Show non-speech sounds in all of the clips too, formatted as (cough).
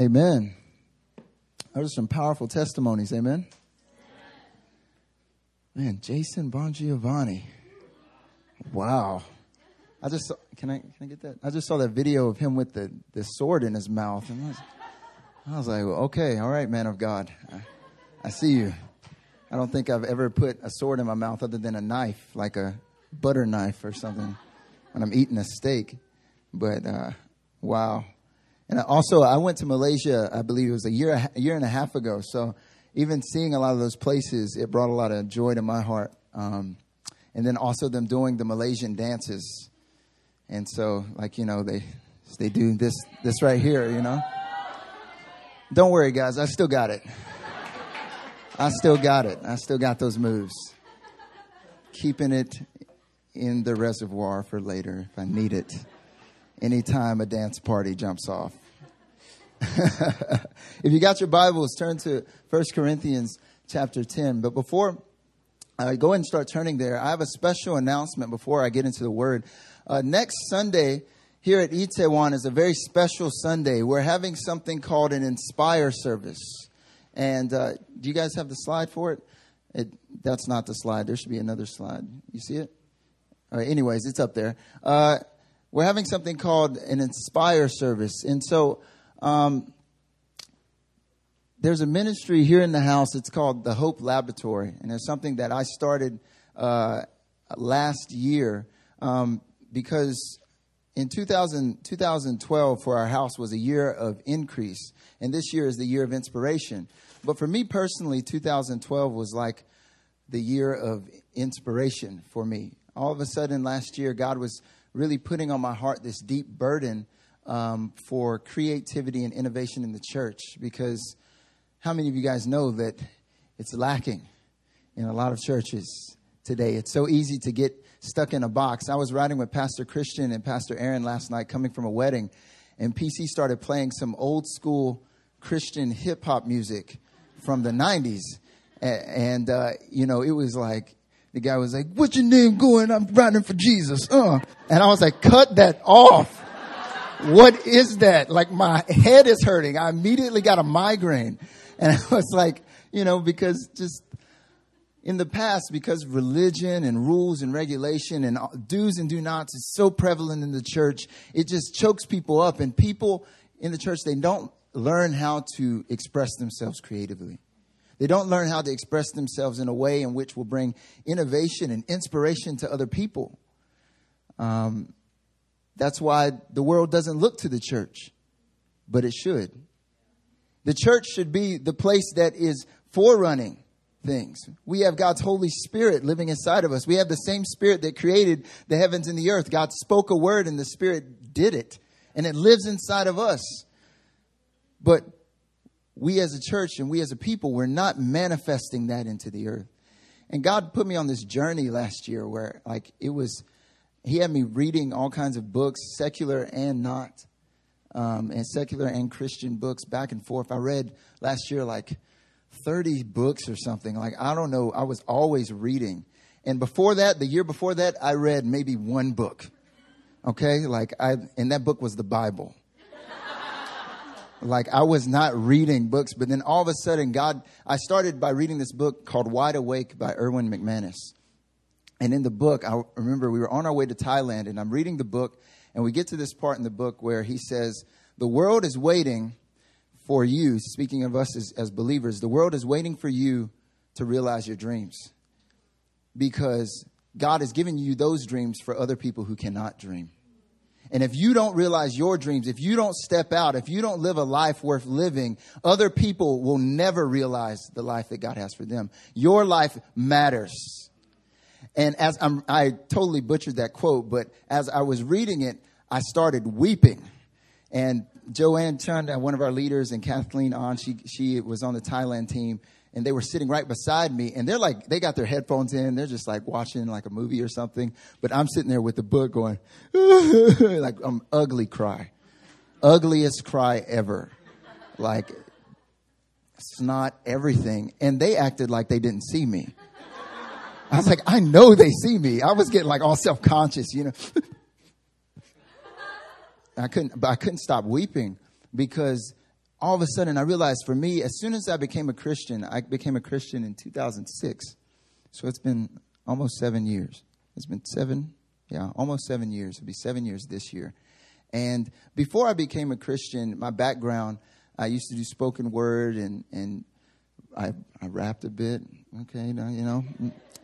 Amen. Those are some powerful testimonies. Amen. Man, Jason Bongiovanni. Wow. I just saw, can I can I get that? I just saw that video of him with the, the sword in his mouth, and I was, I was like, well, okay, all right, man of God, I, I see you. I don't think I've ever put a sword in my mouth other than a knife, like a butter knife or something, when I'm eating a steak. But uh, wow. And also, I went to Malaysia. I believe it was a year, a year and a half ago. So even seeing a lot of those places, it brought a lot of joy to my heart. Um, and then also them doing the Malaysian dances. And so, like you know, they they do this this right here. You know. Don't worry, guys. I still got it. I still got it. I still got those moves. Keeping it in the reservoir for later if I need it. Anytime a dance party jumps off. (laughs) if you got your Bibles, turn to 1 Corinthians chapter 10. But before I go and start turning there, I have a special announcement before I get into the word. Uh, next Sunday here at Itaewon is a very special Sunday. We're having something called an Inspire service. And uh, do you guys have the slide for it? it? That's not the slide. There should be another slide. You see it? All right, anyways, it's up there. Uh, we're having something called an Inspire service. And so um, there's a ministry here in the house. It's called the Hope Laboratory, and it's something that I started uh, last year um, because in 2000, 2012 for our house was a year of increase, and this year is the year of inspiration. But for me personally, 2012 was like the year of inspiration for me. All of a sudden, last year, God was really putting on my heart this deep burden um, for creativity and innovation in the church because how many of you guys know that it's lacking in a lot of churches today? It's so easy to get stuck in a box. I was riding with Pastor Christian and Pastor Aaron last night coming from a wedding, and PC started playing some old school Christian hip hop music from the 90s. And, uh, you know, it was like, the guy was like, what's your name going? I'm riding for Jesus. Uh. And I was like, cut that off what is that? Like my head is hurting. I immediately got a migraine. And I was like, you know, because just in the past, because religion and rules and regulation and do's and do nots is so prevalent in the church, it just chokes people up. And people in the church, they don't learn how to express themselves creatively. They don't learn how to express themselves in a way in which will bring innovation and inspiration to other people. Um, that's why the world doesn't look to the church, but it should. The church should be the place that is forerunning things. We have God's Holy Spirit living inside of us. We have the same Spirit that created the heavens and the earth. God spoke a word and the Spirit did it, and it lives inside of us. But we as a church and we as a people, we're not manifesting that into the earth. And God put me on this journey last year where, like, it was he had me reading all kinds of books, secular and not, um, and secular and Christian books back and forth. I read last year like 30 books or something. Like, I don't know. I was always reading. And before that, the year before that, I read maybe one book. Okay. Like, I, and that book was the Bible. Like, I was not reading books, but then all of a sudden, God, I started by reading this book called Wide Awake by Erwin McManus. And in the book, I remember we were on our way to Thailand, and I'm reading the book, and we get to this part in the book where he says, The world is waiting for you, speaking of us as, as believers, the world is waiting for you to realize your dreams. Because God has given you those dreams for other people who cannot dream. And if you don't realize your dreams, if you don't step out, if you don't live a life worth living, other people will never realize the life that God has for them. Your life matters. And as I'm, I totally butchered that quote, but as I was reading it, I started weeping. And Joanne Chund, one of our leaders, and Kathleen On, she, she was on the Thailand team, and they were sitting right beside me, and they're like, they got their headphones in, they're just like watching like a movie or something, but I'm sitting there with the book going, (laughs) like, I'm ugly cry. Ugliest cry ever. Like, it's not everything. And they acted like they didn't see me. I was like, I know they see me. I was getting like all self conscious, you know. (laughs) I couldn't, but I couldn't stop weeping because all of a sudden I realized for me, as soon as I became a Christian, I became a Christian in 2006. So it's been almost seven years. It's been seven, yeah, almost seven years. It'll be seven years this year. And before I became a Christian, my background, I used to do spoken word and, and I, I rapped a bit. Okay, you know,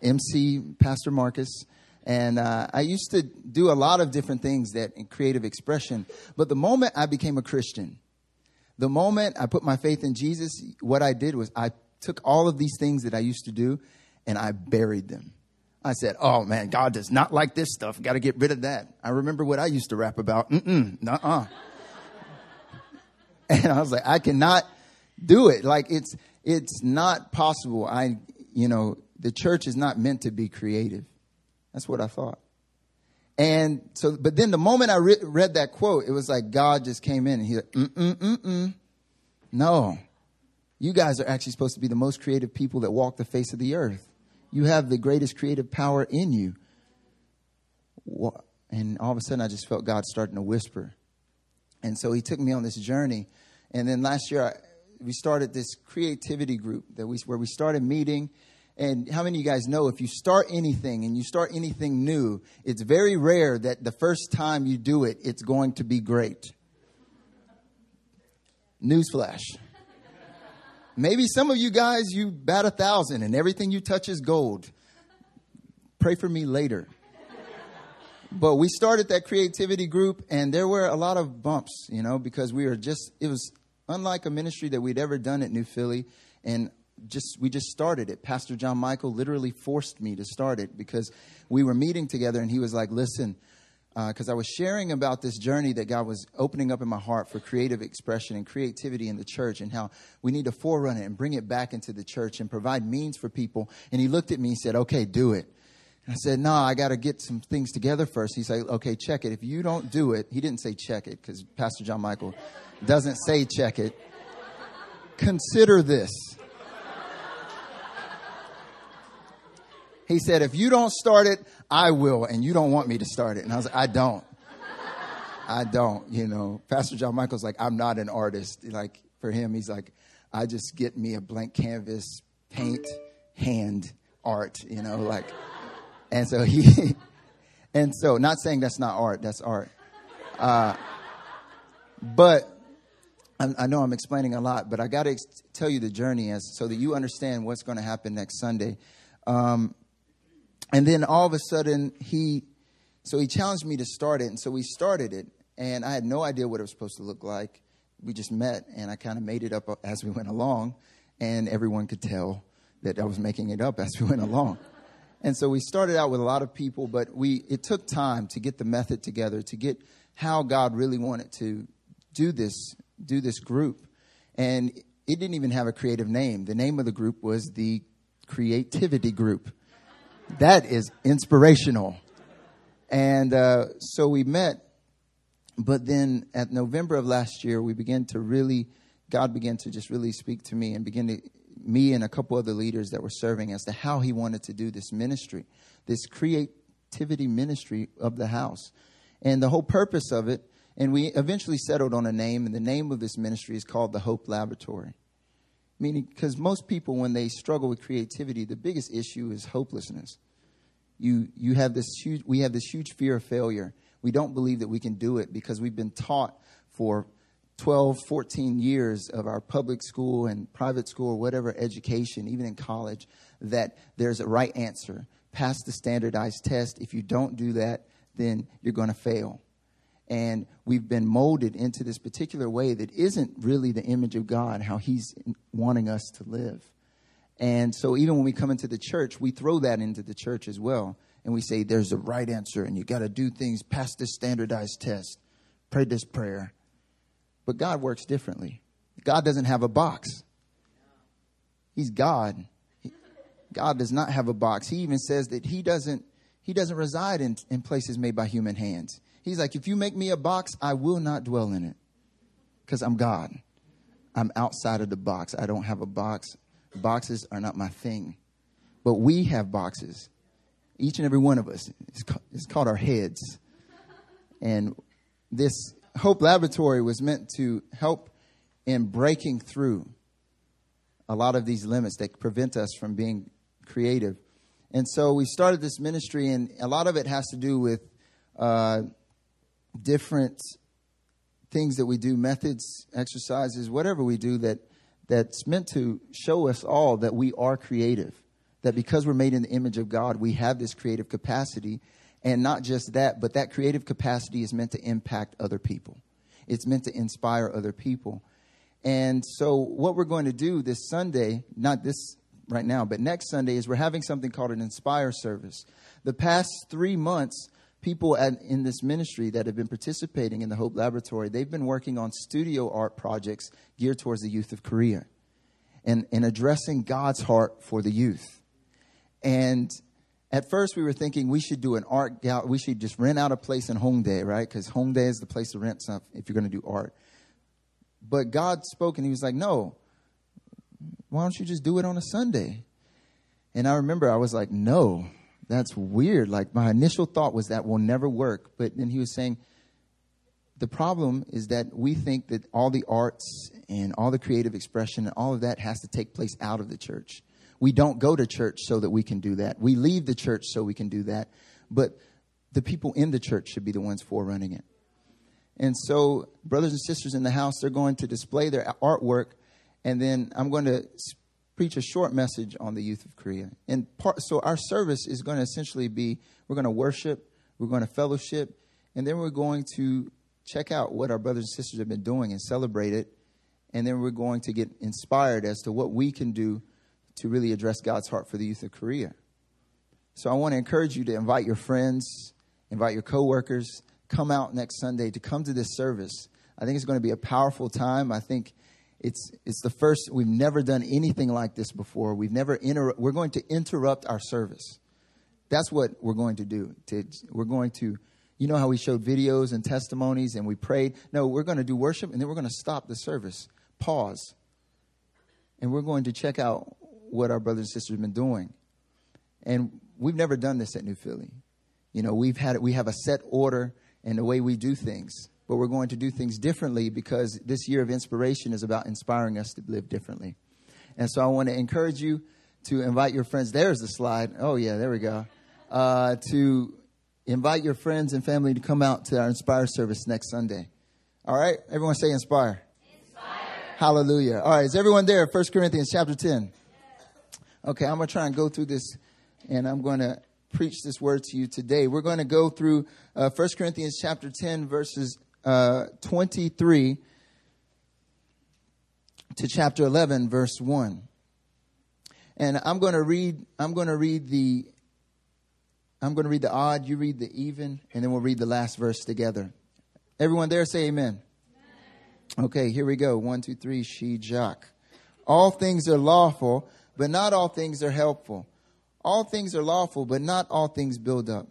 MC, Pastor Marcus. And uh, I used to do a lot of different things that in creative expression. But the moment I became a Christian, the moment I put my faith in Jesus, what I did was I took all of these things that I used to do and I buried them. I said, "Oh man, God does not like this stuff. Got to get rid of that." I remember what I used to rap about. Mm-mm, nuh-uh. (laughs) and I was like, "I cannot do it. Like it's it's not possible. I, you know, the church is not meant to be creative. That's what I thought. And so, but then the moment I re- read that quote, it was like God just came in and he's like, mm-mm, mm-mm. No. You guys are actually supposed to be the most creative people that walk the face of the earth. You have the greatest creative power in you. And all of a sudden, I just felt God starting to whisper. And so he took me on this journey. And then last year, I, we started this creativity group that we, where we started meeting and how many of you guys know if you start anything and you start anything new, it's very rare that the first time you do it, it's going to be great. Newsflash. Maybe some of you guys, you bat a thousand and everything you touch is gold. Pray for me later. But we started that creativity group and there were a lot of bumps, you know, because we were just, it was unlike a ministry that we'd ever done at New Philly. And just we just started it. Pastor John Michael literally forced me to start it because we were meeting together and he was like, "Listen, because uh, I was sharing about this journey that God was opening up in my heart for creative expression and creativity in the church, and how we need to forerun it and bring it back into the church and provide means for people." And he looked at me and said, "Okay, do it." And I said, "No, I got to get some things together first. He said, "Okay, check it. If you don't do it, he didn't say check it because Pastor John Michael doesn't say check it. Consider this." He said, if you don't start it, I will, and you don't want me to start it. And I was like, I don't. I don't, you know. Pastor John Michael's like, I'm not an artist. Like, for him, he's like, I just get me a blank canvas, paint, hand art, you know, like. And so he, (laughs) and so, not saying that's not art, that's art. Uh, but I, I know I'm explaining a lot, but I got to ex- tell you the journey as so that you understand what's going to happen next Sunday. Um, and then all of a sudden, he, so he challenged me to start it. And so we started it. And I had no idea what it was supposed to look like. We just met, and I kind of made it up as we went along. And everyone could tell that I was making it up as we went along. And so we started out with a lot of people, but we, it took time to get the method together, to get how God really wanted to do this, do this group. And it didn't even have a creative name. The name of the group was the Creativity Group. That is inspirational. And uh, so we met, but then at November of last year, we began to really, God began to just really speak to me and begin to, me and a couple other leaders that were serving as to how He wanted to do this ministry, this creativity ministry of the house. And the whole purpose of it, and we eventually settled on a name, and the name of this ministry is called the Hope Laboratory. Meaning, because most people, when they struggle with creativity, the biggest issue is hopelessness. You, you have this huge, we have this huge fear of failure. We don't believe that we can do it because we've been taught for 12, 14 years of our public school and private school or whatever education, even in college, that there's a right answer. Pass the standardized test. If you don't do that, then you're going to fail and we've been molded into this particular way that isn't really the image of God, how He's wanting us to live. And so, even when we come into the church, we throw that into the church as well. And we say, there's a right answer, and you got to do things past this standardized test. Pray this prayer. But God works differently. God doesn't have a box, He's God. God does not have a box. He even says that He doesn't, he doesn't reside in, in places made by human hands. He's like, if you make me a box, I will not dwell in it because I'm God. I'm outside of the box. I don't have a box. Boxes are not my thing. But we have boxes. Each and every one of us. It's called our heads. And this Hope Laboratory was meant to help in breaking through a lot of these limits that prevent us from being creative. And so we started this ministry, and a lot of it has to do with uh, different things that we do, methods, exercises, whatever we do that that's meant to show us all that we are creative. That because we're made in the image of God, we have this creative capacity. And not just that, but that creative capacity is meant to impact other people. It's meant to inspire other people. And so, what we're going to do this Sunday, not this right now, but next Sunday, is we're having something called an Inspire service. The past three months, people at, in this ministry that have been participating in the Hope Laboratory, they've been working on studio art projects geared towards the youth of Korea and, and addressing God's heart for the youth. And at first, we were thinking we should do an art gallery. We should just rent out a place in Hongdae, right? Because Hongdae is the place to rent stuff if you're going to do art. But God spoke and He was like, no, why don't you just do it on a Sunday? And I remember I was like, no, that's weird. Like my initial thought was that will never work. But then he was saying, the problem is that we think that all the arts and all the creative expression and all of that has to take place out of the church. We don't go to church so that we can do that. We leave the church so we can do that. But the people in the church should be the ones forerunning it. And so, brothers and sisters in the house, they're going to display their artwork, and then I'm going to preach a short message on the youth of Korea. And part, so our service is going to essentially be we're going to worship, we're going to fellowship, and then we're going to check out what our brothers and sisters have been doing and celebrate it. And then we're going to get inspired as to what we can do to really address God's heart for the youth of Korea. So I want to encourage you to invite your friends, invite your coworkers, come out next Sunday to come to this service. I think it's going to be a powerful time. I think it's it's the first we've never done anything like this before. We've never inter- we're going to interrupt our service. That's what we're going to do. To, we're going to you know how we showed videos and testimonies and we prayed? No, we're going to do worship and then we're going to stop the service. Pause. And we're going to check out what our brothers and sisters have been doing. And we've never done this at New Philly. You know, we've had we have a set order and the way we do things but we're going to do things differently because this year of inspiration is about inspiring us to live differently. And so I want to encourage you to invite your friends. There's the slide. Oh, yeah, there we go. Uh, to invite your friends and family to come out to our Inspire service next Sunday. All right? Everyone say Inspire. Inspire. Hallelujah. All right, is everyone there? 1 Corinthians chapter 10. Okay, I'm going to try and go through this, and I'm going to preach this word to you today. We're going to go through uh, 1 Corinthians chapter 10, verses uh, 23 to chapter 11, verse 1. And I'm going to read, I'm going to read the, I'm going to read the odd, you read the even, and then we'll read the last verse together. Everyone there say amen. amen. Okay, here we go. One, two, three, she jock. All things are lawful, but not all things are helpful. All things are lawful, but not all things build up.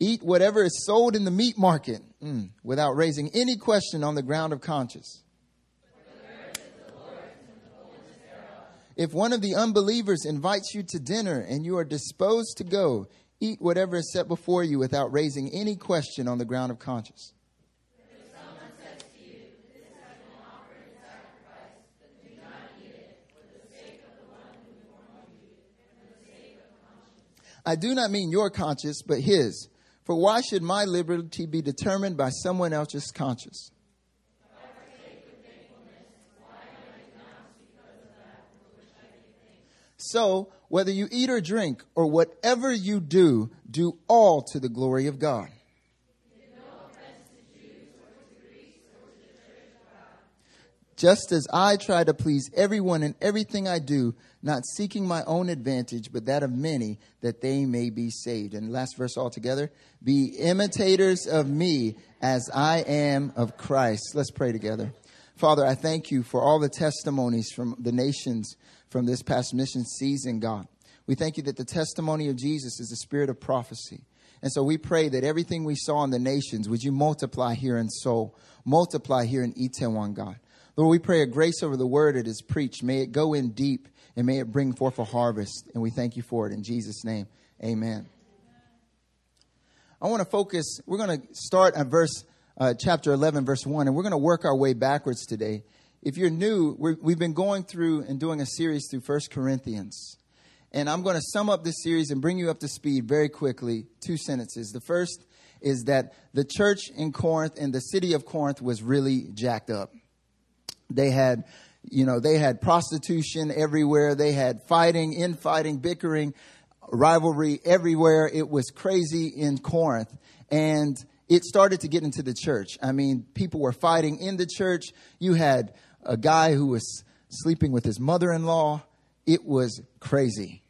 Eat whatever is sold in the meat market mm, without raising any question on the ground of conscience. If one of the unbelievers invites you to dinner and you are disposed to go, eat whatever is set before you without raising any question on the ground of conscience. I do not mean your conscience, but his. For why should my liberty be determined by someone else's conscience? So, whether you eat or drink, or whatever you do, do all to the glory of God. Just as I try to please everyone in everything I do, not seeking my own advantage, but that of many, that they may be saved. And last verse all together be imitators of me as I am of Christ. Let's pray together. Father, I thank you for all the testimonies from the nations from this past mission season, God. We thank you that the testimony of Jesus is the spirit of prophecy. And so we pray that everything we saw in the nations, would you multiply here in Seoul, multiply here in Itaewon, God. Lord, we pray a grace over the word that is preached. May it go in deep and may it bring forth a harvest. And we thank you for it in Jesus' name. Amen. I want to focus, we're going to start at verse, uh, chapter 11, verse 1, and we're going to work our way backwards today. If you're new, we have been going through and doing a series through First Corinthians. And I'm going to sum up this series and bring you up to speed very quickly. Two sentences. The first is that the church in Corinth and the city of Corinth was really jacked up. They had, you know, they had prostitution everywhere. They had fighting, infighting, bickering rivalry everywhere. It was crazy in Corinth. And it started to get into the church. I mean, people were fighting in the church. You had a guy who was sleeping with his mother in law. It was crazy.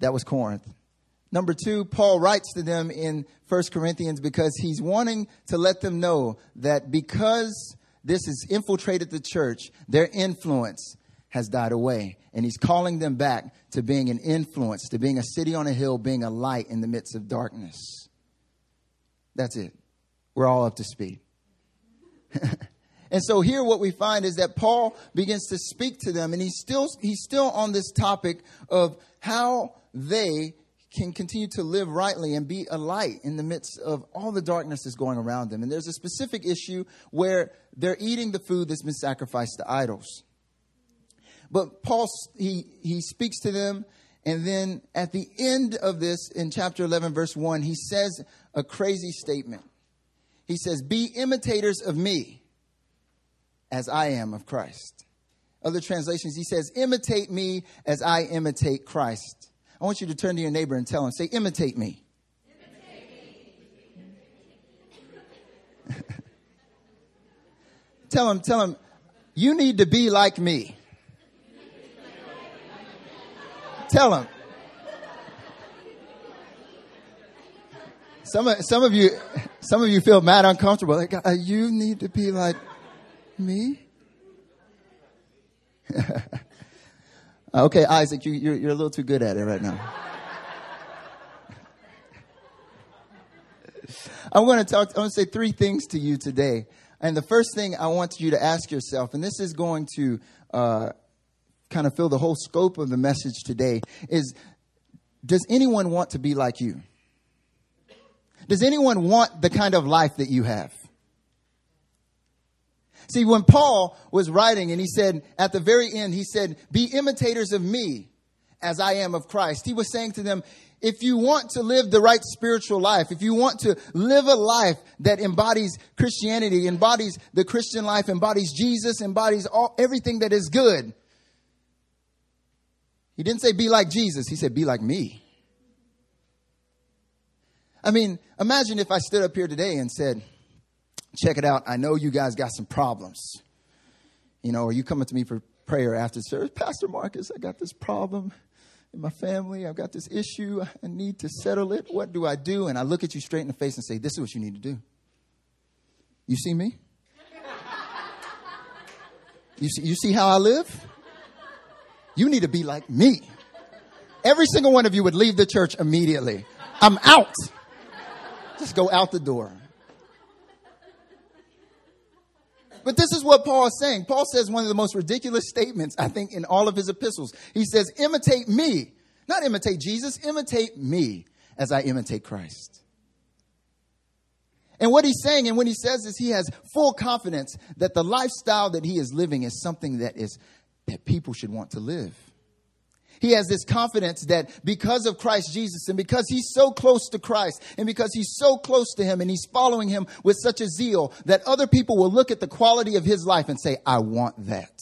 That was Corinth. Number two, Paul writes to them in 1 Corinthians because he's wanting to let them know that because this has infiltrated the church, their influence has died away. And he's calling them back to being an influence, to being a city on a hill, being a light in the midst of darkness. That's it. We're all up to speed. (laughs) and so here what we find is that Paul begins to speak to them and he's still he's still on this topic of how they can continue to live rightly and be a light in the midst of all the darkness that's going around them. And there's a specific issue where they're eating the food that's been sacrificed to idols. But Paul, he, he speaks to them. And then at the end of this, in chapter 11, verse 1, he says a crazy statement. He says, Be imitators of me as I am of Christ. Other translations, he says, Imitate me as I imitate Christ. I want you to turn to your neighbor and tell him, say, Imitate me. (laughs) tell him, tell him, you need to be like me. Tell him. Some of, some of you, some of you feel mad uncomfortable. Like, uh, you need to be like me. (laughs) okay, Isaac, you, you're, you're a little too good at it right now. I'm going to talk, I want to say three things to you today. And the first thing I want you to ask yourself, and this is going to, uh, kind of fill the whole scope of the message today is does anyone want to be like you? Does anyone want the kind of life that you have? See, when Paul was writing and he said at the very end, he said, Be imitators of me as I am of Christ. He was saying to them, if you want to live the right spiritual life, if you want to live a life that embodies Christianity, embodies the Christian life, embodies Jesus, embodies all, everything that is good, he didn't say be like Jesus, he said be like me. I mean, imagine if I stood up here today and said, check it out, I know you guys got some problems. You know, are you coming to me for prayer after service? Pastor Marcus, I got this problem in my family. I've got this issue. I need to settle it. What do I do? And I look at you straight in the face and say, This is what you need to do. You see me? You see, you see how I live? You need to be like me. Every single one of you would leave the church immediately. I'm out. Just go out the door. But this is what Paul is saying. Paul says one of the most ridiculous statements, I think, in all of his epistles. He says, imitate me. Not imitate Jesus, imitate me as I imitate Christ. And what he's saying, and when he says this, he has full confidence that the lifestyle that he is living is something that is that people should want to live. He has this confidence that because of Christ Jesus and because he's so close to Christ and because he's so close to him and he's following him with such a zeal that other people will look at the quality of his life and say, I want that.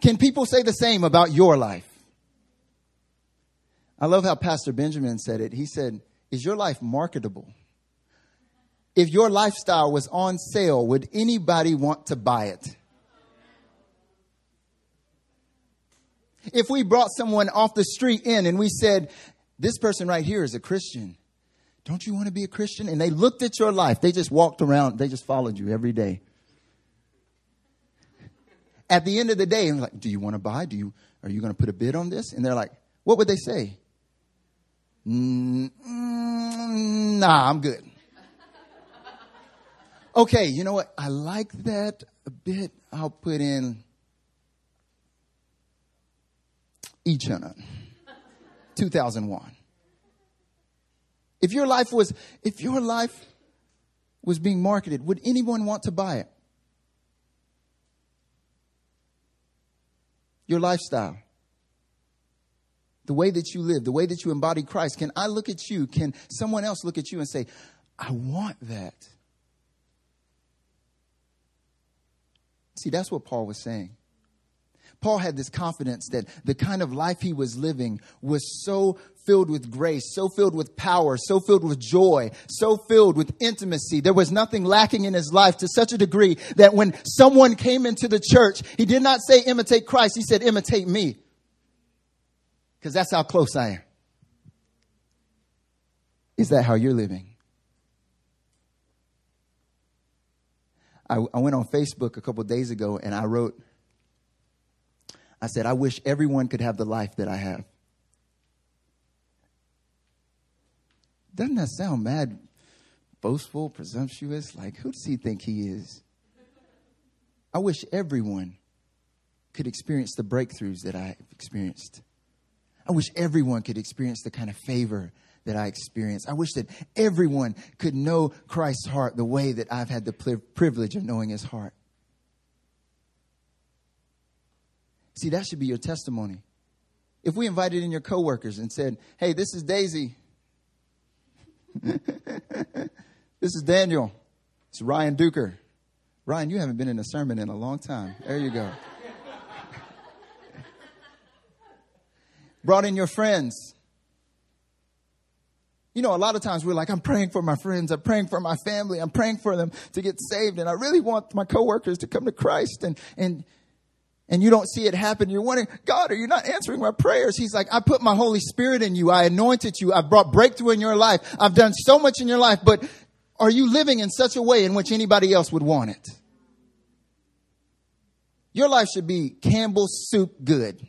Can people say the same about your life? I love how Pastor Benjamin said it. He said, Is your life marketable? If your lifestyle was on sale, would anybody want to buy it? If we brought someone off the street in and we said, this person right here is a Christian. Don't you want to be a Christian? And they looked at your life. They just walked around. They just followed you every day. At the end of the day, I'm like, do you want to buy? Do you, are you going to put a bid on this? And they're like, what would they say? Mm, nah, I'm good. Okay, you know what? I like that a bit. I'll put in each other. 2001. If your life was, if your life was being marketed, would anyone want to buy it? Your lifestyle, the way that you live, the way that you embody Christ. Can I look at you? Can someone else look at you and say, I want that? See, that's what Paul was saying. Paul had this confidence that the kind of life he was living was so filled with grace, so filled with power, so filled with joy, so filled with intimacy. There was nothing lacking in his life to such a degree that when someone came into the church, he did not say imitate Christ, he said imitate me. Because that's how close I am. Is that how you're living? I, I went on Facebook a couple days ago and I wrote, I said, I wish everyone could have the life that I have. Doesn't that sound mad, boastful, presumptuous? Like, who does he think he is? I wish everyone could experience the breakthroughs that I've experienced. I wish everyone could experience the kind of favor that I experienced. I wish that everyone could know Christ's heart the way that I've had the privilege of knowing his heart. See, that should be your testimony. If we invited in your coworkers and said, "Hey, this is Daisy. (laughs) this is Daniel. It's Ryan Duker. Ryan, you haven't been in a sermon in a long time. There you go. (laughs) Brought in your friends. You know, a lot of times we're like, I'm praying for my friends. I'm praying for my family. I'm praying for them to get saved. And I really want my coworkers to come to Christ. And, and and you don't see it happen, you're wondering, God, are you not answering my prayers? He's like, I put my Holy Spirit in you. I anointed you. I've brought breakthrough in your life. I've done so much in your life, but are you living in such a way in which anybody else would want it? Your life should be Campbell's soup good.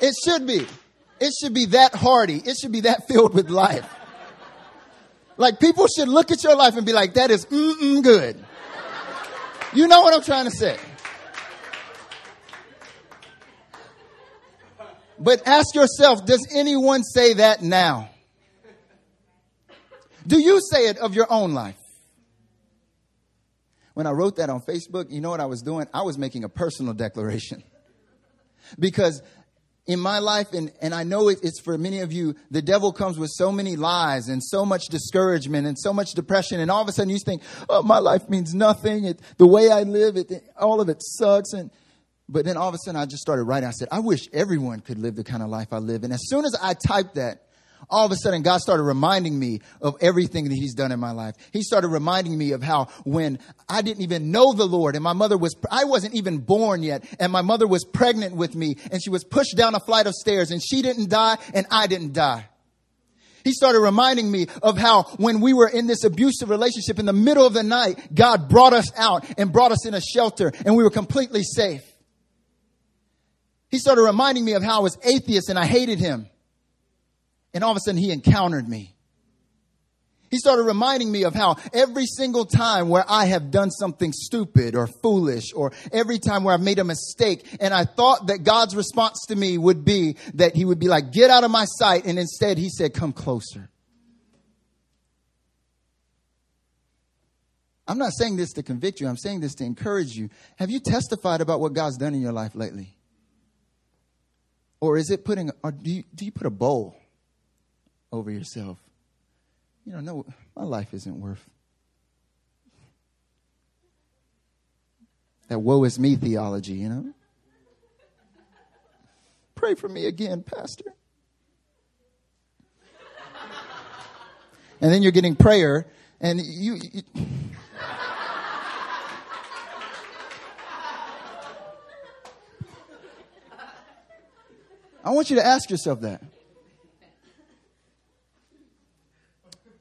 It should be. It should be that hearty. It should be that filled with life. Like people should look at your life and be like, that is mm-mm good. You know what I'm trying to say. But ask yourself, does anyone say that now? Do you say it of your own life? When I wrote that on Facebook, you know what I was doing? I was making a personal declaration. Because in my life, and, and I know it, it's for many of you, the devil comes with so many lies and so much discouragement and so much depression. And all of a sudden you think, oh, my life means nothing. It, the way I live, it, all of it sucks. And, but then all of a sudden I just started writing. I said, I wish everyone could live the kind of life I live. And as soon as I typed that, all of a sudden God started reminding me of everything that he's done in my life. He started reminding me of how when I didn't even know the Lord and my mother was, I wasn't even born yet and my mother was pregnant with me and she was pushed down a flight of stairs and she didn't die and I didn't die. He started reminding me of how when we were in this abusive relationship in the middle of the night, God brought us out and brought us in a shelter and we were completely safe. He started reminding me of how I was atheist and I hated him. And all of a sudden he encountered me. He started reminding me of how every single time where I have done something stupid or foolish or every time where I've made a mistake and I thought that God's response to me would be that he would be like, get out of my sight. And instead he said, come closer. I'm not saying this to convict you. I'm saying this to encourage you. Have you testified about what God's done in your life lately? Or is it putting, or do you, do you put a bowl over yourself. You know, no, my life isn't worth that woe is me theology, you know? Pray for me again, Pastor. And then you're getting prayer, and you, you I want you to ask yourself that.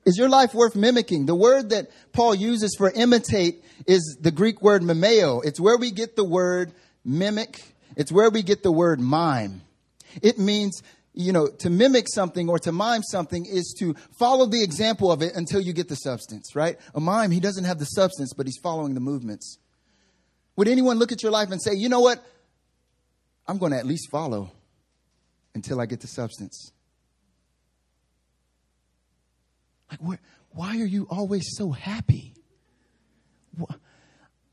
Is your life worth mimicking? The word that Paul uses for imitate is the Greek word mimeo. It's where we get the word mimic. It's where we get the word mime. It means, you know, to mimic something or to mime something is to follow the example of it until you get the substance, right? A mime, he doesn't have the substance, but he's following the movements. Would anyone look at your life and say, you know what? I'm going to at least follow until I get the substance. Like, what, why are you always so happy?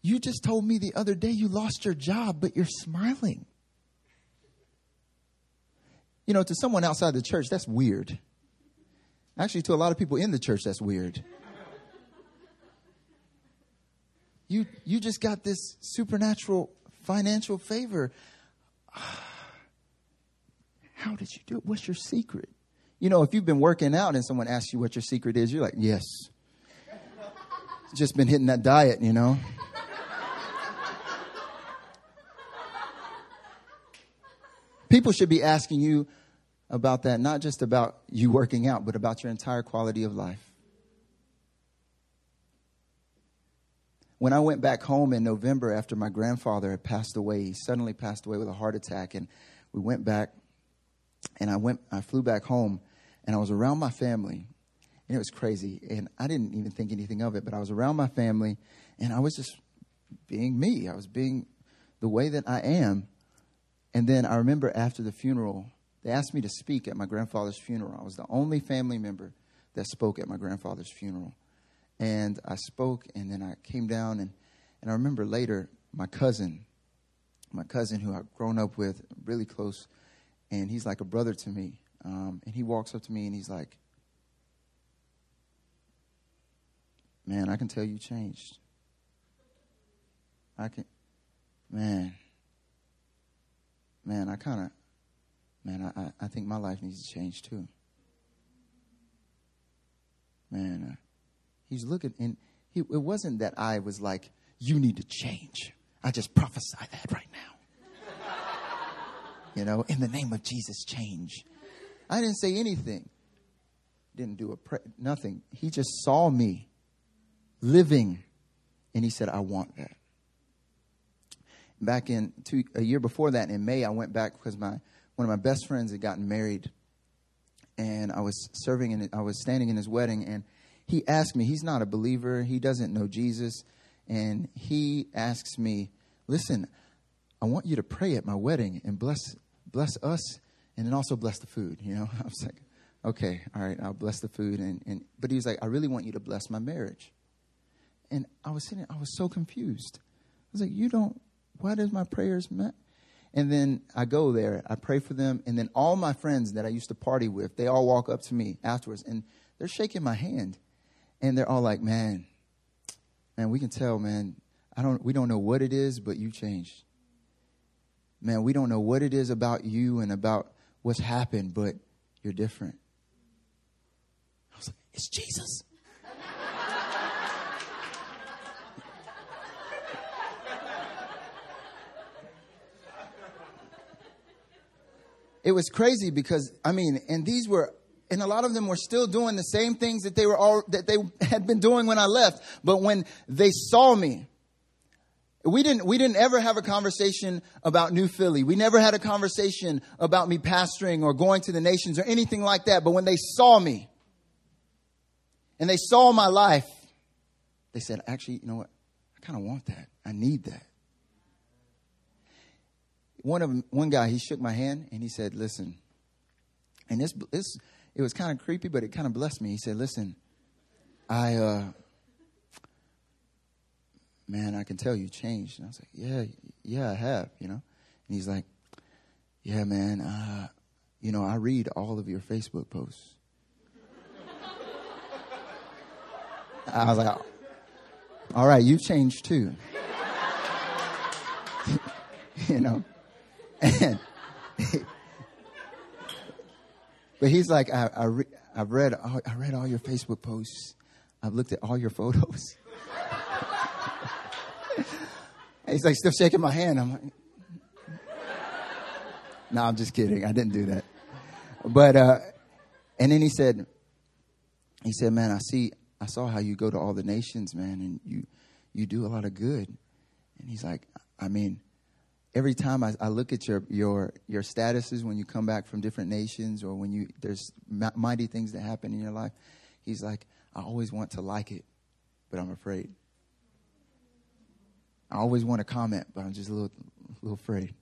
You just told me the other day you lost your job, but you're smiling. You know, to someone outside the church, that's weird. Actually, to a lot of people in the church, that's weird. You, you just got this supernatural financial favor. (sighs) How did you do it? What's your secret? You know, if you've been working out and someone asks you what your secret is, you're like, yes. Just been hitting that diet, you know. People should be asking you about that, not just about you working out, but about your entire quality of life. When I went back home in November after my grandfather had passed away, he suddenly passed away with a heart attack, and we went back, and I went, I flew back home, and I was around my family, and it was crazy, and I didn't even think anything of it, but I was around my family, and I was just being me. I was being the way that I am, and then I remember after the funeral, they asked me to speak at my grandfather's funeral. I was the only family member that spoke at my grandfather's funeral. And I spoke, and then I came down, and, and I remember later my cousin, my cousin who I've grown up with, really close, and he's like a brother to me. Um, and he walks up to me and he's like, Man, I can tell you changed. I can, man, man, I kind of, man, I, I think my life needs to change too. Man, uh, he's looking, and he, it wasn't that I was like, you need to change. I just prophesy that right now. you know, in the name of Jesus, change. I didn't say anything. Didn't do a pre- nothing. He just saw me living, and he said, "I want that." back in two, a year before that in May, I went back because my one of my best friends had gotten married, and I was serving and I was standing in his wedding, and he asked me. He's not a believer. He doesn't know Jesus, and he asks me, "Listen, I want you to pray at my wedding and bless bless us, and then also bless the food." You know, (laughs) I was like, "Okay, all right, I'll bless the food," and and but he was like, "I really want you to bless my marriage," and I was sitting, I was so confused. I was like, "You don't." why does my prayers met? And then I go there, I pray for them, and then all my friends that I used to party with, they all walk up to me afterwards and they're shaking my hand. And they're all like, Man, man, we can tell, man, I don't we don't know what it is, but you changed. Man, we don't know what it is about you and about what's happened, but you're different. I was like, It's Jesus. it was crazy because I mean, and these were and a lot of them were still doing the same things that they were all that they had been doing when I left. But when they saw me, we didn't we didn't ever have a conversation about New Philly. We never had a conversation about me pastoring or going to the nations or anything like that. But when they saw me and they saw my life, they said, actually, you know what? I kind of want that. I need that one of them, one guy, he shook my hand and he said, "Listen." And this, this, it was kind of creepy, but it kind of blessed me. He said, "Listen, I, uh, man, I can tell you changed." And I was like, "Yeah, yeah, I have," you know. And he's like, "Yeah, man, uh, you know, I read all of your Facebook posts." (laughs) I was like, "All right, you've changed too." (laughs) you know. And (laughs) but he's like, I, I re, I've read, all, I read all your Facebook posts. I've looked at all your photos. He's like, still shaking my hand. I'm like, (laughs) no, I'm just kidding. I didn't do that. But, uh, and then he said, he said, man, I see, I saw how you go to all the nations, man, and you, you do a lot of good. And he's like, I mean, every time I, I, look at your, your, your statuses when you come back from different nations or when you, there's mighty things that happen in your life, he's like, I always want to like it, but I'm afraid. I always want to comment, but I'm just a little, a little afraid.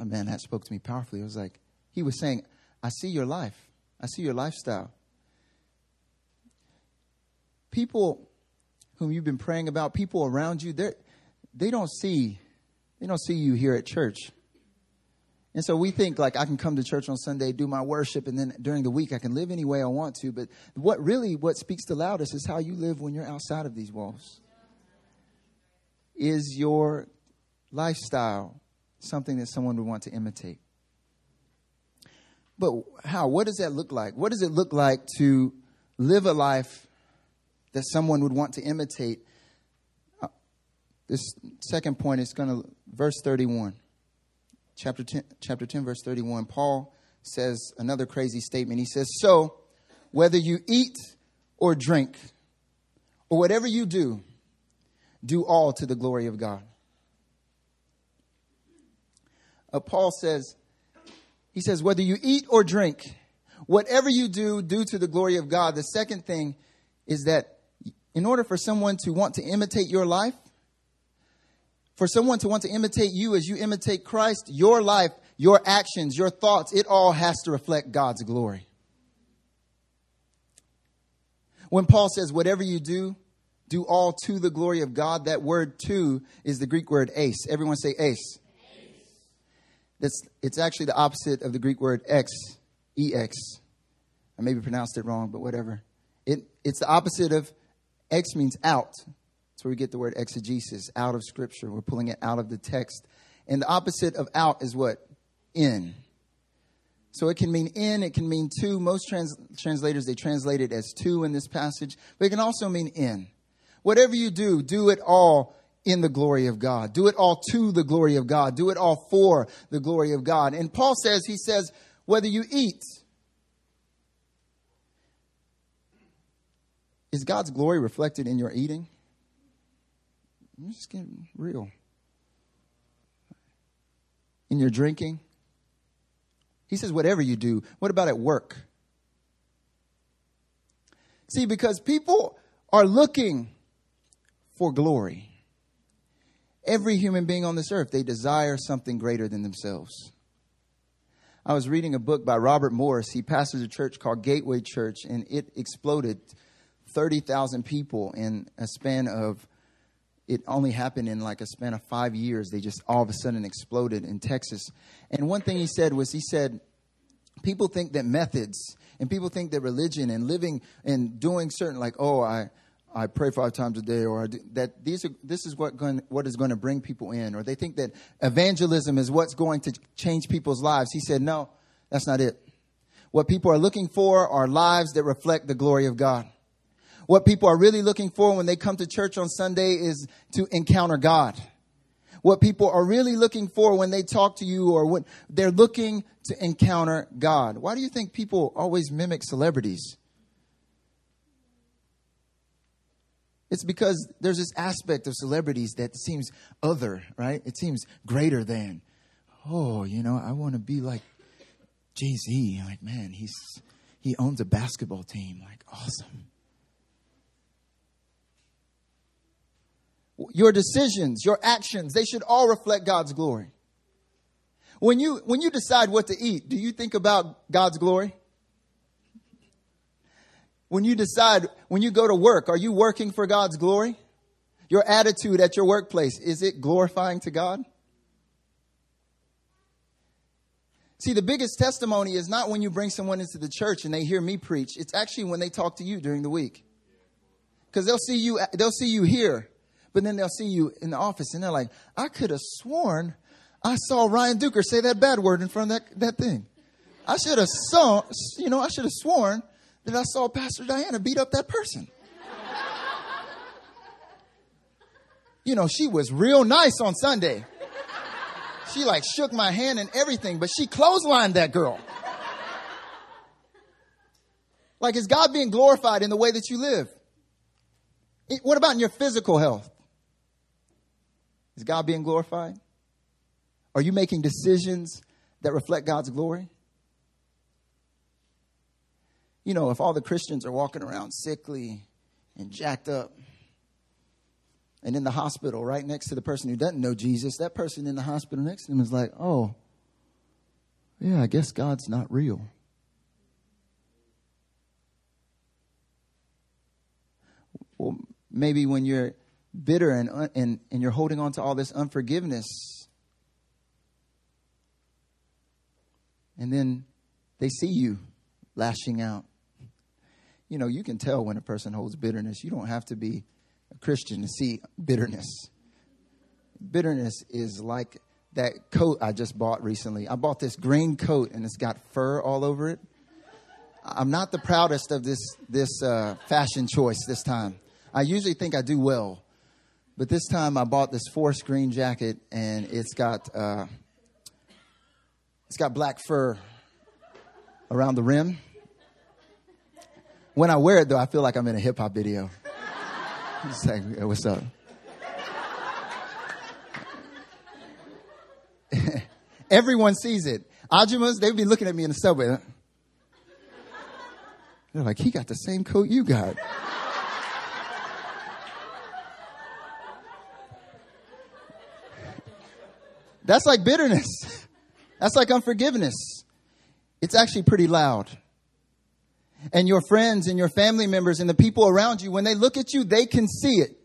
oh man, that spoke to me powerfully. It was like, he was saying, I see your life. I see your lifestyle. People whom you've been praying about, people around you, they they don't see they don't see you here at church. And so we think like I can come to church on Sunday, do my worship, and then during the week I can live any way I want to. But what really what speaks the loudest is how you live when you're outside of these walls. Is your lifestyle something that someone would want to imitate? But how? What does that look like? What does it look like to live a life that someone would want to imitate? Uh, this second point is going to, verse 31. Chapter 10, chapter 10, verse 31. Paul says another crazy statement. He says, So, whether you eat or drink, or whatever you do, do all to the glory of God. Uh, Paul says, he says, whether you eat or drink, whatever you do, do to the glory of God. The second thing is that in order for someone to want to imitate your life, for someone to want to imitate you as you imitate Christ, your life, your actions, your thoughts, it all has to reflect God's glory. When Paul says, whatever you do, do all to the glory of God, that word to is the Greek word ace. Everyone say ace. That's, it's actually the opposite of the Greek word ex, ex. I maybe pronounced it wrong, but whatever. It, it's the opposite of ex means out. That's where we get the word exegesis, out of Scripture. We're pulling it out of the text. And the opposite of out is what? In. So it can mean in, it can mean to. Most trans- translators, they translate it as to in this passage, but it can also mean in. Whatever you do, do it all in the glory of God. Do it all to the glory of God. Do it all for the glory of God. And Paul says, he says, whether you eat, is God's glory reflected in your eating? I'm just getting real. In your drinking? He says, whatever you do. What about at work? See, because people are looking for glory every human being on this earth, they desire something greater than themselves. I was reading a book by Robert Morris. He pastors a church called Gateway Church, and it exploded 30,000 people in a span of, it only happened in like a span of five years. They just all of a sudden exploded in Texas. And one thing he said was, he said, people think that methods and people think that religion and living and doing certain, like, oh, I, I pray five times a day, or do, that these are, this is what, going, what is going to bring people in, or they think that evangelism is what's going to change people's lives. He said, no, that's not it. What people are looking for are lives that reflect the glory of God. What people are really looking for when they come to church on Sunday is to encounter God. What people are really looking for when they talk to you or when they're looking to encounter God. Why do you think people always mimic celebrities? It's because there's this aspect of celebrities that seems other, right? It seems greater than. Oh, you know, I want to be like Jay Z. Like, man, he's he owns a basketball team. Like, awesome. Your decisions, your actions, they should all reflect God's glory. When you when you decide what to eat, do you think about God's glory? When you decide, when you go to work, are you working for God's glory? Your attitude at your workplace, is it glorifying to God? See, the biggest testimony is not when you bring someone into the church and they hear me preach. It's actually when they talk to you during the week. Because they'll see you, they'll see you here, but then they'll see you in the office and they're like, I could have sworn I saw Ryan Duker say that bad word in front of that, that thing. I should have saw, you know, I should have sworn that I saw Pastor Diana beat up that person. You know, she was real nice on Sunday. She like shook my hand and everything, but she clotheslined that girl. Like, is God being glorified in the way that you live? What about in your physical health? Is God being glorified? Are you making decisions that reflect God's glory? You know, if all the Christians are walking around sickly and jacked up, and in the hospital right next to the person who doesn't know Jesus, that person in the hospital next to them is like, oh, yeah, I guess God's not real. Well, maybe when you're bitter and, and, and you're holding on to all this unforgiveness, and then they see you lashing out. You know, you can tell when a person holds bitterness. You don't have to be a Christian to see bitterness. Bitterness is like that coat I just bought recently. I bought this green coat and it's got fur all over it. I'm not the proudest of this this uh, fashion choice this time. I usually think I do well, but this time I bought this forest green jacket and it's got uh, it's got black fur around the rim. When I wear it though, I feel like I'm in a hip hop video. (laughs) Like, hey, what's up? (laughs) Everyone sees it. Ajummas, they'd be looking at me in the subway. They're like, he got the same coat you got. That's like bitterness. (laughs) That's like unforgiveness. It's actually pretty loud. And your friends and your family members and the people around you, when they look at you, they can see it.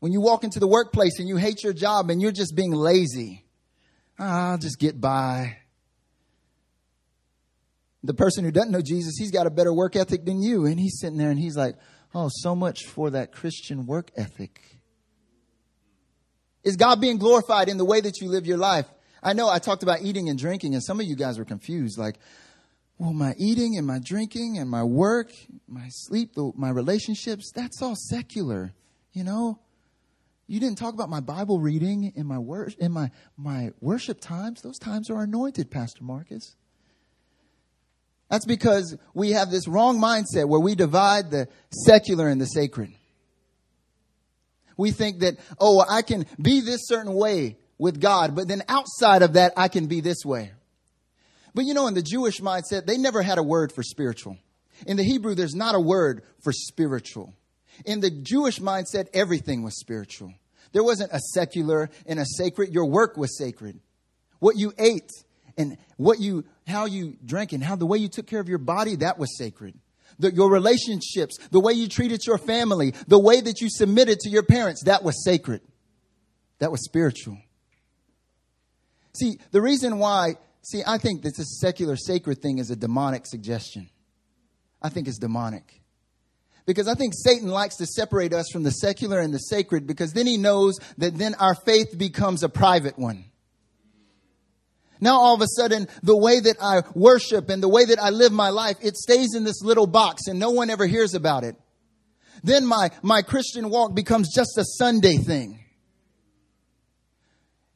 When you walk into the workplace and you hate your job and you're just being lazy, ah, I'll just get by. The person who doesn't know Jesus, he's got a better work ethic than you. And he's sitting there and he's like, oh, so much for that Christian work ethic. Is God being glorified in the way that you live your life? I know I talked about eating and drinking, and some of you guys were confused. Like, well, my eating and my drinking and my work, my sleep, my relationships, that's all secular, you know? You didn't talk about my Bible reading in my wor- in my my worship times. Those times are anointed, Pastor Marcus. That's because we have this wrong mindset where we divide the secular and the sacred. We think that, oh, I can be this certain way with God, but then outside of that, I can be this way. But you know, in the Jewish mindset, they never had a word for spiritual. In the Hebrew, there's not a word for spiritual. In the Jewish mindset, everything was spiritual. There wasn't a secular and a sacred. Your work was sacred. What you ate and what you, how you drank and how the way you took care of your body, that was sacred. The, your relationships, the way you treated your family, the way that you submitted to your parents, that was sacred. That was spiritual. See, the reason why, see, I think that this secular sacred thing is a demonic suggestion. I think it's demonic. Because I think Satan likes to separate us from the secular and the sacred because then he knows that then our faith becomes a private one. Now all of a sudden, the way that I worship and the way that I live my life, it stays in this little box and no one ever hears about it. Then my, my Christian walk becomes just a Sunday thing.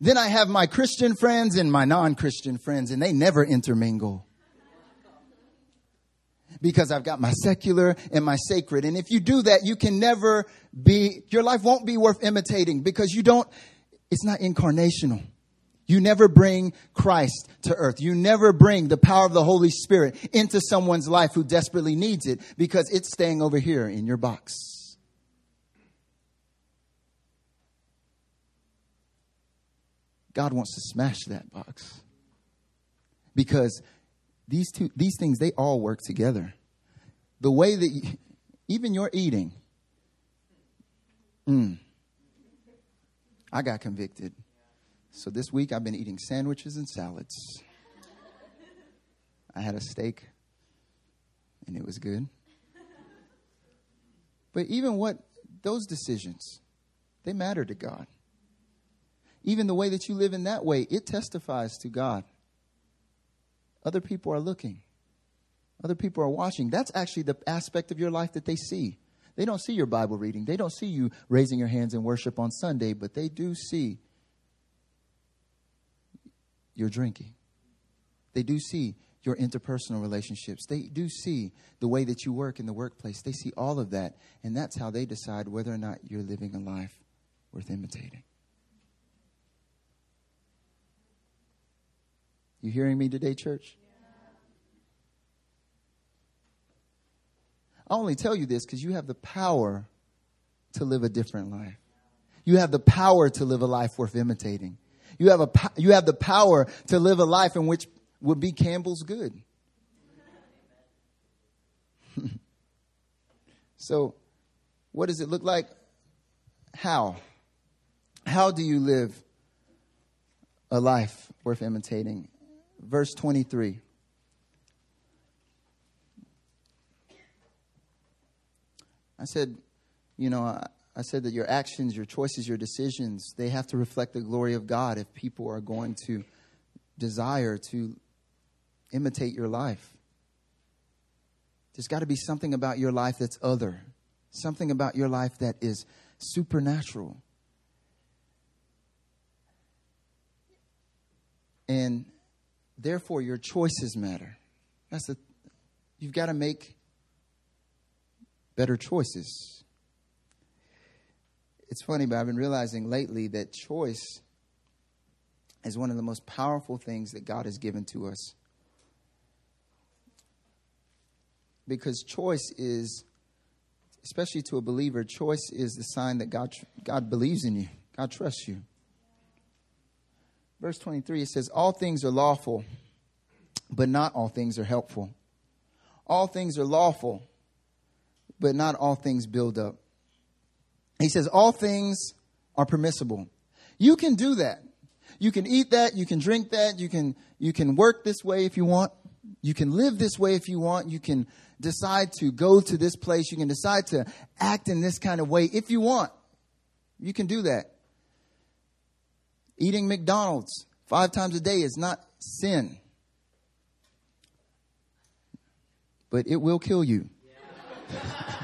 Then I have my Christian friends and my non-Christian friends and they never intermingle because I've got my secular and my sacred. And if you do that, you can never be, your life won't be worth imitating because you don't, it's not incarnational. You never bring Christ to earth. You never bring the power of the Holy Spirit into someone's life who desperately needs it because it's staying over here in your box. God wants to smash that box. Because these two these things they all work together. The way that you, even your eating mm, i got convicted. So this week i've been eating sandwiches and salads. I had a steak and it was good. But even what those decisions they matter to god even the way that you live in that way it testifies to god other people are looking. Other people are watching. That's actually the aspect of your life that they see. They don't see your Bible reading. They don't see you raising your hands in worship on Sunday, but they do see your drinking. They do see your interpersonal relationships. They do see the way that you work in the workplace. They see all of that. And that's how they decide whether or not you're living a life worth imitating. You hearing me today, church? I only tell you this because you have the power to live a different life. You have the power to live a life worth imitating. You have a, you have the power to live a life in which would be Campbell's good. (laughs) so, what does it look like? How? How do you live a life worth imitating? Verse 23. I said, you know, I, I said that your actions, your choices, your decisions, they have to reflect the glory of God if people are going to desire to imitate your life. There's got to be something about your life that's other, something about your life that is supernatural. And therefore, your choices matter. That's the, you've got to make better choices. It's funny, but I've been realizing lately that choice is one of the most powerful things that God has given to us. Because choice is, especially to a believer, choice is the sign that God, God believes in you, God trusts you. Verse 23, it says, All things are lawful, but not all things are helpful. All things are lawful, but not all things build up. He says, All things are permissible. You can do that. You can eat that, you can drink that, you can you can work this way if you want. You can live this way if you want. You can decide to go to this place. You can decide to act in this kind of way if you want. You can do that. Eating McDonald's five times a day is not sin, but it will kill you. (laughs)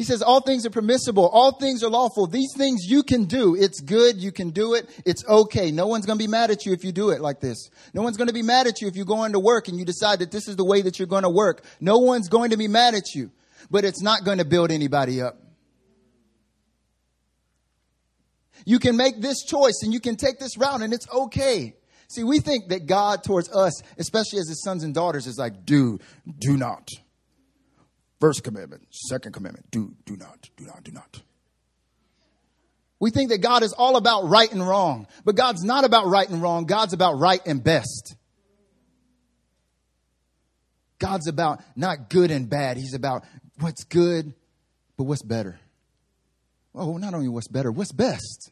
He says, all things are permissible. All things are lawful. These things you can do. It's good. You can do it. It's okay. No one's going to be mad at you if you do it like this. No one's going to be mad at you if you go into work and you decide that this is the way that you're going to work. No one's going to be mad at you, but it's not going to build anybody up. You can make this choice and you can take this route and it's okay. See, we think that God towards us, especially as his sons and daughters, is like, do, do not. First commandment, second commandment, do, do not, do not, do not. We think that God is all about right and wrong, but God's not about right and wrong. God's about right and best. God's about not good and bad. He's about what's good, but what's better. Oh, not only what's better, what's best.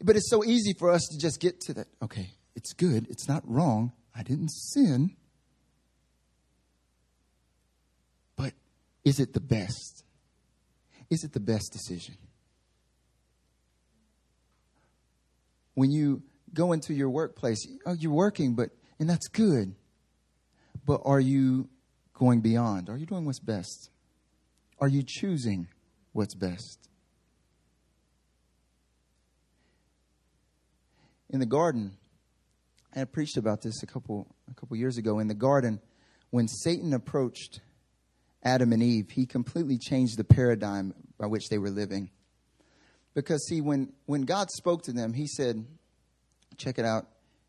But it's so easy for us to just get to that. Okay, it's good, it's not wrong, I didn't sin. But is it the best? Is it the best decision? When you go into your workplace, oh, you're working, but, and that's good. But are you going beyond? Are you doing what's best? Are you choosing what's best? In the garden, I preached about this a couple a couple years ago in the garden when Satan approached Adam and Eve, he completely changed the paradigm by which they were living. Because see when when God spoke to them, he said, check it out,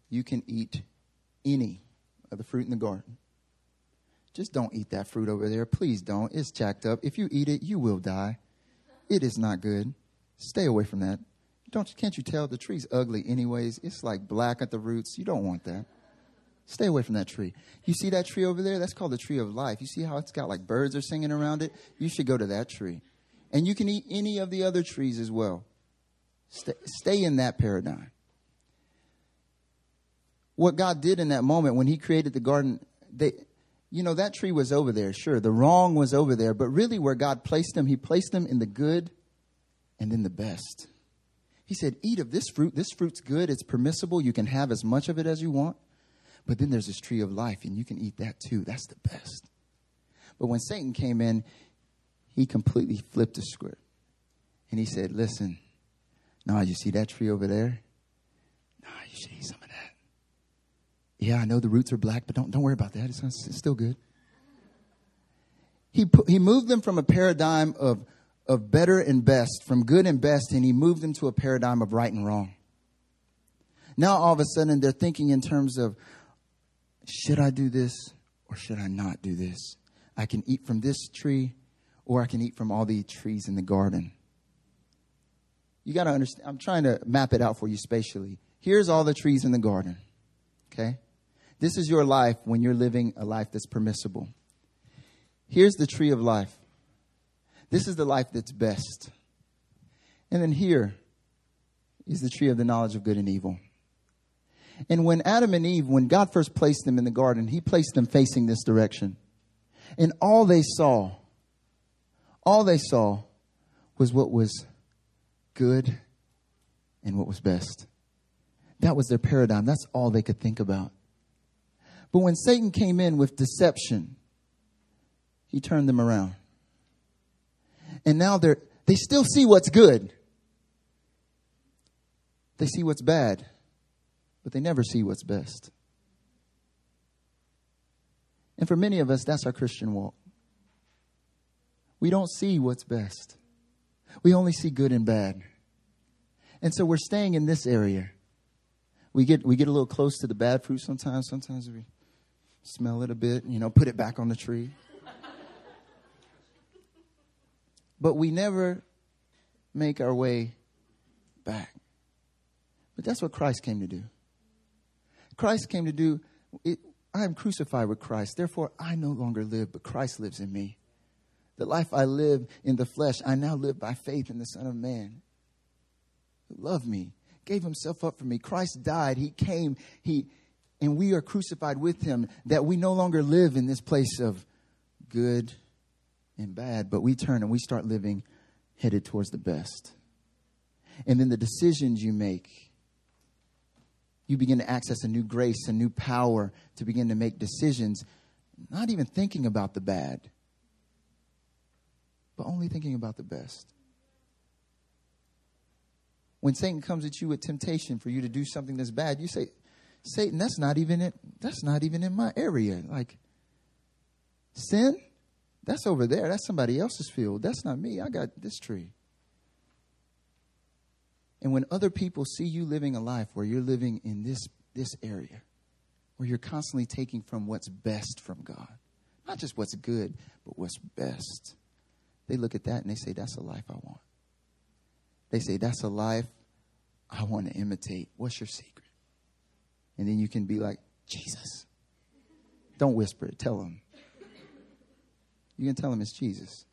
you can eat any of the fruit in the garden. Just don't eat that fruit over there. Please don't. It's jacked up. If you eat it, you will die. It is not good. Stay away from that. Don't can't you tell the tree's ugly anyways? It's like black at the roots. You don't want that. Stay away from that tree. You see that tree over there? That's called the tree of life. You see how it's got like birds are singing around it? You should go to that tree. And you can eat any of the other trees as well. Stay, stay in that paradigm. What God did in that moment when He created the garden, they, you know, that tree was over there. Sure, the wrong was over there, but really where God placed them, He placed them in the good and in the best. He said, Eat of this fruit. This fruit's good. It's permissible. You can have as much of it as you want. But then there's this tree of life, and you can eat that too. That's the best. But when Satan came in, he completely flipped the script. And he said, Listen, nah, you see that tree over there? Nah, you should eat some of. Yeah, I know the roots are black, but don't, don't worry about that. It's, it's still good. He, put, he moved them from a paradigm of of better and best, from good and best, and he moved them to a paradigm of right and wrong. Now all of a sudden they're thinking in terms of should I do this or should I not do this? I can eat from this tree or I can eat from all the trees in the garden. You got to understand, I'm trying to map it out for you spatially. Here's all the trees in the garden. Okay? This is your life when you're living a life that's permissible. Here's the tree of life. This is the life that's best. And then here is the tree of the knowledge of good and evil. And when Adam and Eve, when God first placed them in the garden, He placed them facing this direction. And all they saw, all they saw was what was good and what was best. That was their paradigm. That's all they could think about. But when Satan came in with deception, he turned them around. And now they're, they still see what's good. They see what's bad, but they never see what's best. And for many of us, that's our Christian walk. We don't see what's best. We only see good and bad. And so we're staying in this area. We get we get a little close to the bad fruit sometimes. Sometimes we smell it a bit, you know, put it back on the tree. but we never make our way back. But that's what Christ came to do. Christ came to do it, I am crucified with Christ. Therefore, I no longer live, but Christ lives in me. The life I live in the flesh, I now live by faith in the Son of Man who loved me, gave himself up for me. Christ died. He came. He, and we are crucified with him that we no longer live in this place of good and bad, but we turn and we start living headed towards the best. And then the decisions you make, you begin to access a new grace, a new power to begin to make decisions, not even thinking about the bad, but only thinking about the best. When Satan comes at you with temptation for you to do something that's bad, you say, Satan, that's not even it. That's not even in my area. Like sin, that's over there. That's somebody else's field. That's not me. I got this tree. And when other people see you living a life where you're living in this, this area, where you're constantly taking from what's best from God, not just what's good, but what's best, they look at that and they say, That's a life I want. They say, That's a life I want to imitate. What's your secret? And then you can be like, Jesus. Don't whisper it, tell them. You can tell them it's Jesus.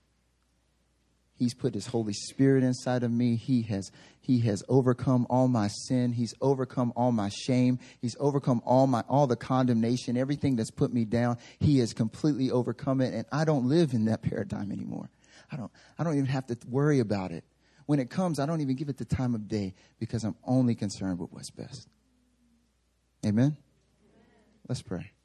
He's put his Holy Spirit inside of me. He has, he has overcome all my sin. He's overcome all my shame. He's overcome all my all the condemnation, everything that's put me down. He has completely overcome it. And I don't live in that paradigm anymore. I don't I don't even have to worry about it. When it comes, I don't even give it the time of day because I'm only concerned with what's best. Amen? Let's pray.